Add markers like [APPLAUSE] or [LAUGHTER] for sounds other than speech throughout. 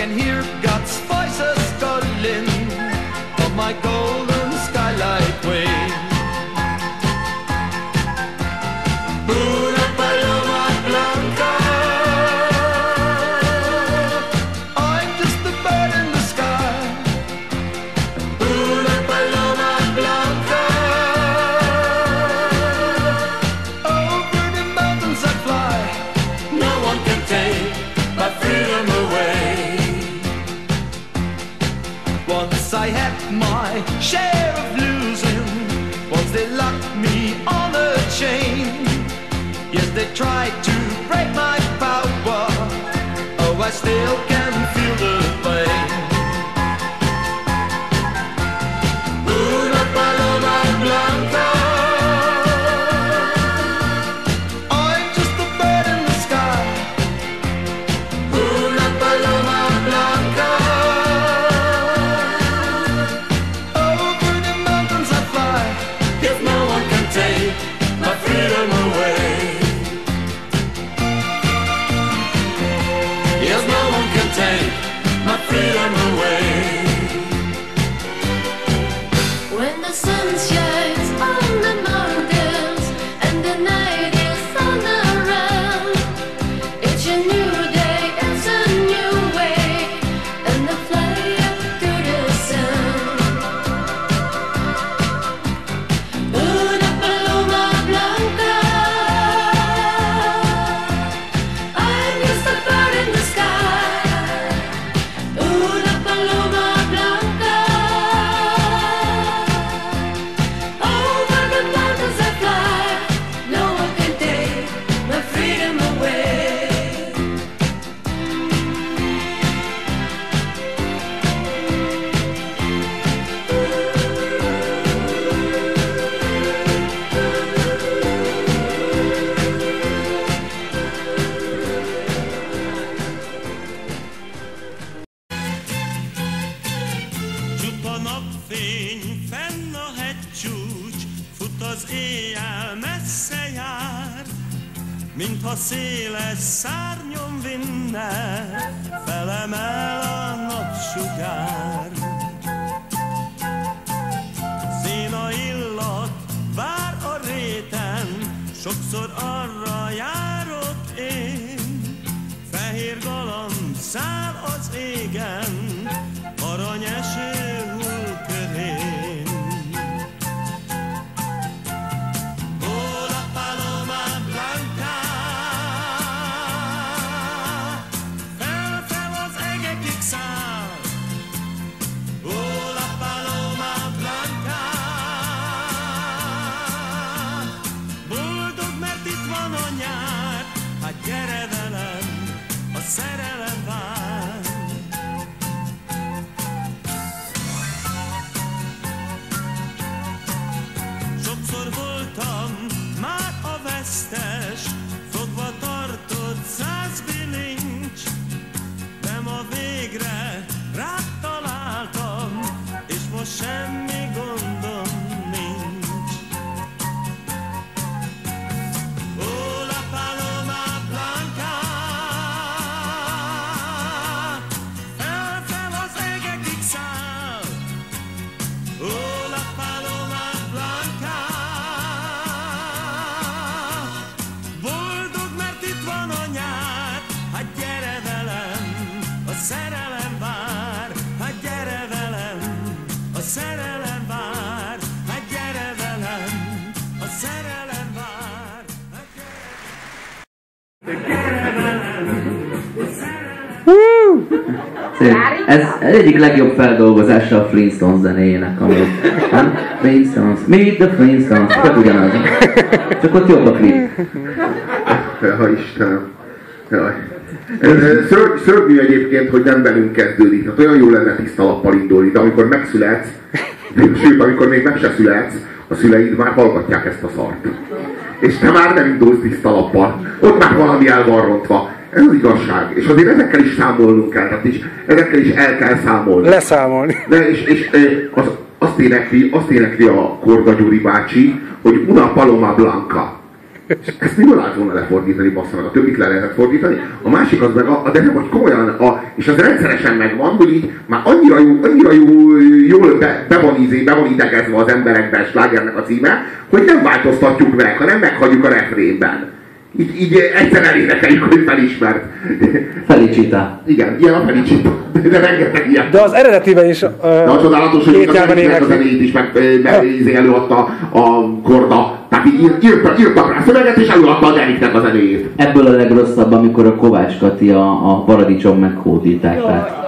can hear God. I had my share of losing. Once they locked me on a chain. Yes, they tried to break my power. Oh, I still can. mintha széles szárnyon vinne, felemel a napsugár. Széna illat vár a réten, sokszor arra járok én, fehér galamb száll az égen, aranyeső Ez, ez egyik legjobb feldolgozása a Flintstones zenéjének, ami nem? Flintstones, meet the Flintstones, csak ugyanaz. Csak ott jobb a klip. Ha Istenem. Szörnyű egyébként, hogy nem velünk kezdődik. Hát olyan jó lenne tiszta lappal indulni, de amikor megszületsz, sőt, amikor még meg se születsz, a szüleid már hallgatják ezt a szart. És te már nem indulsz tiszta lappal. Ott már valami el van rontva Ez az igazság. És azért ezekkel is számolnunk kell. Tehát is, ezekkel is el kell számolni. Leszámolni. De és, és az, azt, énekli, azt énekli a Korda Gyuri bácsi, hogy una paloma blanca. Ezt mi lehet volna lefordítani, bassza meg, a többit le lehetett fordítani. A másik az meg, a, de nem, hogy komolyan, a, és az rendszeresen megvan, hogy így már annyira jó, annyira jó, jól be, be, van izé, be van idegezve az emberekben slágernek a címe, hogy nem változtatjuk meg, hanem meghagyjuk a refrénben. Így, így egyszer elénekeljük, hogy felismert. Felicita. Igen, ilyen a Felicita. De rengeteg ilyen. De az eredetiben is uh, De a csodálatos, hogy a zenének a zenét is meg, meg izé előadta a Korda. Tehát így ír- írtak, írtak rá szöveget, és előadta a Deniknek a zenéjét. Ebből a legrosszabb, amikor a Kovács Kati a, a paradicsom meghódítását.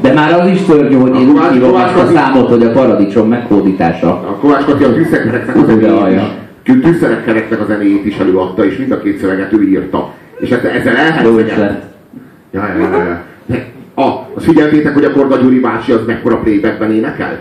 De már az is szörnyű, hogy én úgy hívom azt a számot, hogy a paradicsom meghódítása. A Kovács Kati a tűzszereknek a zenéjét Tűzszereknek a zenéjét is előadta, és mind a két szöveget ő írta. És ezzel, ötlet. Ja, ja, ja, ja. De, a, azt figyeltétek, hogy a Korda Gyuri bácsi az mekkora playbackben énekelt?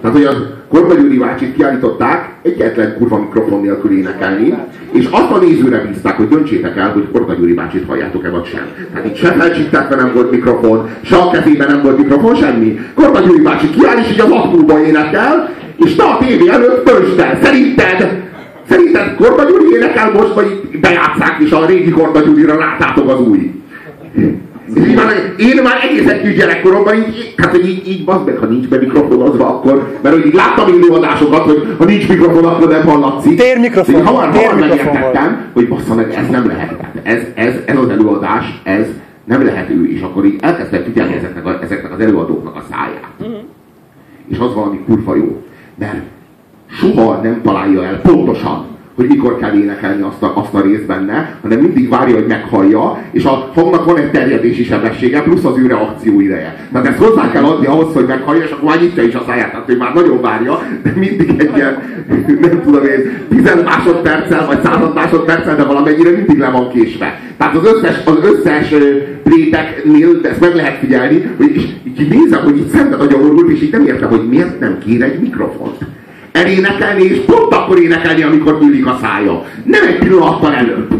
Tehát, hogy a Korda Gyuri bácsit kiállították egyetlen kurva mikrofon nélkül énekelni, és azt a nézőre bízták, hogy döntsétek el, hogy Korda Gyuri bácsit halljátok-e vagy sem. Tehát itt se felcsítetve nem volt mikrofon, se a kezében nem volt mikrofon, semmi. Korda Gyuri bácsi kiáll, és így az aknúba énekel, és te a tévé előtt töltsd el. Szerinted Szerinted Korda Gyuri énekel most, vagy bejátszák, és a régi Korda Gyurira rátátok az új? Így már, én már egészen kis gyerekkoromban így, hát hogy így, így bazd meg, ha nincs be mikrofonozva, akkor, mert hogy így láttam előadásokat, hogy ha nincs mikrofon, akkor nem hallatszik. Térmikrofon, Így hamar, hamar megértettem, hogy bassza meg, ez nem lehet. Ez, ez, ez az előadás, ez nem lehet ő, és akkor így elkezdtem figyelni ezeknek, a, ezeknek az előadóknak a száját. És az valami kurva jó. Mert soha nem találja el pontosan, hogy mikor kell énekelni azt a, azt a részt benne, hanem mindig várja, hogy meghallja, és a hangnak van egy terjedési sebessége, plusz az ő reakció ideje. Tehát ezt hozzá kell adni ahhoz, hogy meghallja, és akkor már nyitja is a száját, tehát ő már nagyon várja, de mindig egy ilyen, nem tudom én, 10 másodperccel, vagy 100 másodperccel, de valamennyire mindig le van késve. Tehát az összes, az összes ö, playbacknél ezt meg lehet figyelni, hogy és így nézem, hogy így szemben a gyakorlult, és így nem értem, hogy miért nem kér egy mikrofont elénekelni, és pont akkor énekelni, amikor nyílik a szája. Nem egy pillanattal előbb.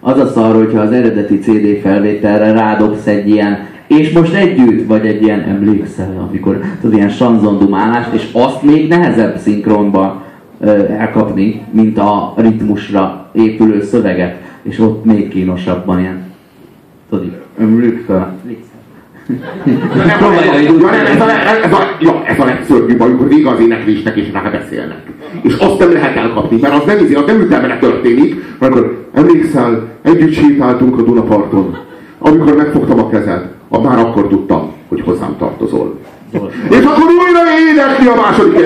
Az a szar, hogyha az eredeti CD felvételre rádobsz egy ilyen és most együtt, vagy egy ilyen emlékszel, amikor tudod, ilyen sanzondumálást, és azt még nehezebb szinkronba ö, elkapni, mint a ritmusra épülő szöveget, és ott még kínosabban ilyen, tudod, emlékszel. Ez, a, legszörnyűbb, amikor vége az éneklésnek és rábeszélnek. És azt nem lehet elkapni, mert az nem, izé, az nem ütemre történik, akkor emlékszel, együtt sétáltunk a Dunaparton. Amikor megfogtam a kezed, már akkor tudtam, hogy hozzám tartozol. És akkor újra énekli a második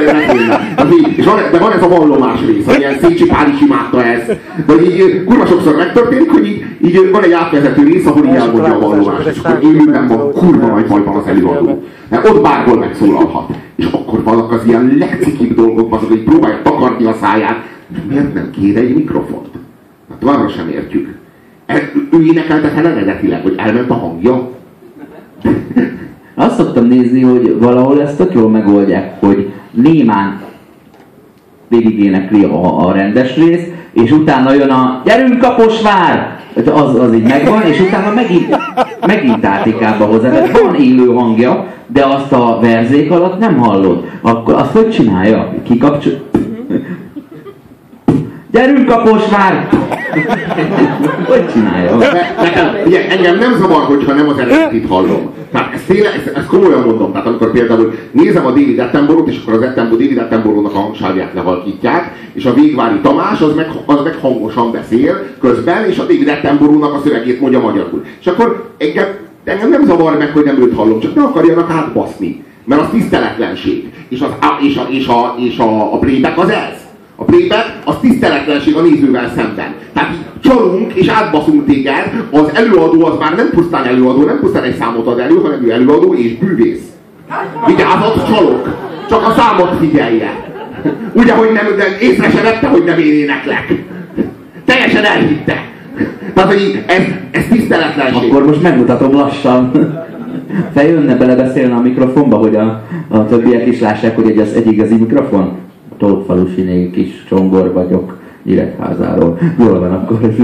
így, és van, de van ez a vallomás rész, hogy ilyen Szécsi Pál is imádta ezt. De így kurva sokszor megtörténik, hogy így, így van egy átvezető rész, ahol így elmondja a vallomást, és akkor minden van, kurva nagy bajban az előadó. Mert ott bárhol megszólalhat. És akkor vannak az ilyen legcikibb dolgok, azok, hogy próbálja takarni a száját. De miért nem kér egy mikrofont? Hát továbbra sem értjük. Ez, ő énekelte fel eredetileg, hogy elment a hangja. Azt szoktam nézni, hogy valahol ezt tök jól megoldják, hogy némán végigénekli a, a rendes rész, és utána jön a gyerünk Kaposvár! Az, az így megvan, és utána megint, megint átikába hozzá. Tehát van élő hangja, de azt a verzék alatt nem hallod. Akkor azt hogy csinálja? Kikapcsol... Gyerünk Kaposvár! hogy csinálja? Ne- Nekem, ugye, engem nem zavar, hogyha nem az eredetit hallom. Tehát ezt, tényleg, ezt, ezt komolyan mondom. Tehát amikor például nézem a David Attenborough-t, és akkor az Attenborough, David Attenborough-nak a hangsávját lehalkítják, és a Végvári Tamás az meg, az meg hangosan beszél közben, és a David Attenborough-nak a szövegét mondja magyarul. És akkor engem, engem nem zavar meg, hogy nem őt hallom, csak ne akarjanak átbaszni. Mert az tiszteletlenség. És, az, és, a, és, a, és a, a playback az ez. A playback az tiszteletlenség a nézővel szemben. Tehát így csalunk és átbaszunk téged, az előadó az már nem pusztán előadó, nem pusztán egy számot ad elő, hanem ő előadó és bűvész. Vigyázat, csalok! Csak a számot figyelje. Ugye, hogy nem, de észre se vette, hogy nem én éneklek. Teljesen elhitte. Tehát, hogy ez, ez tiszteletlenség. Akkor most megmutatom lassan. Feljönne belebeszélni a mikrofonba, hogy a, a többiek is lássák, hogy az egy igazi mikrofon? Tótfalusi kis csongor vagyok. Nyíregyházáról. Jól van, akkor [LAUGHS]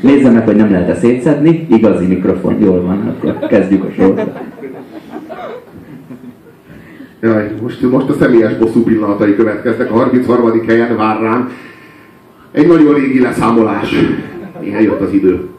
nézzem meg, hogy nem lehet-e szétszedni. Igazi mikrofon, jól van, akkor kezdjük a sort. Jaj, most, most a személyes bosszú pillanatai következnek. A 33. helyen vár rám egy nagyon régi leszámolás. Eljött az idő.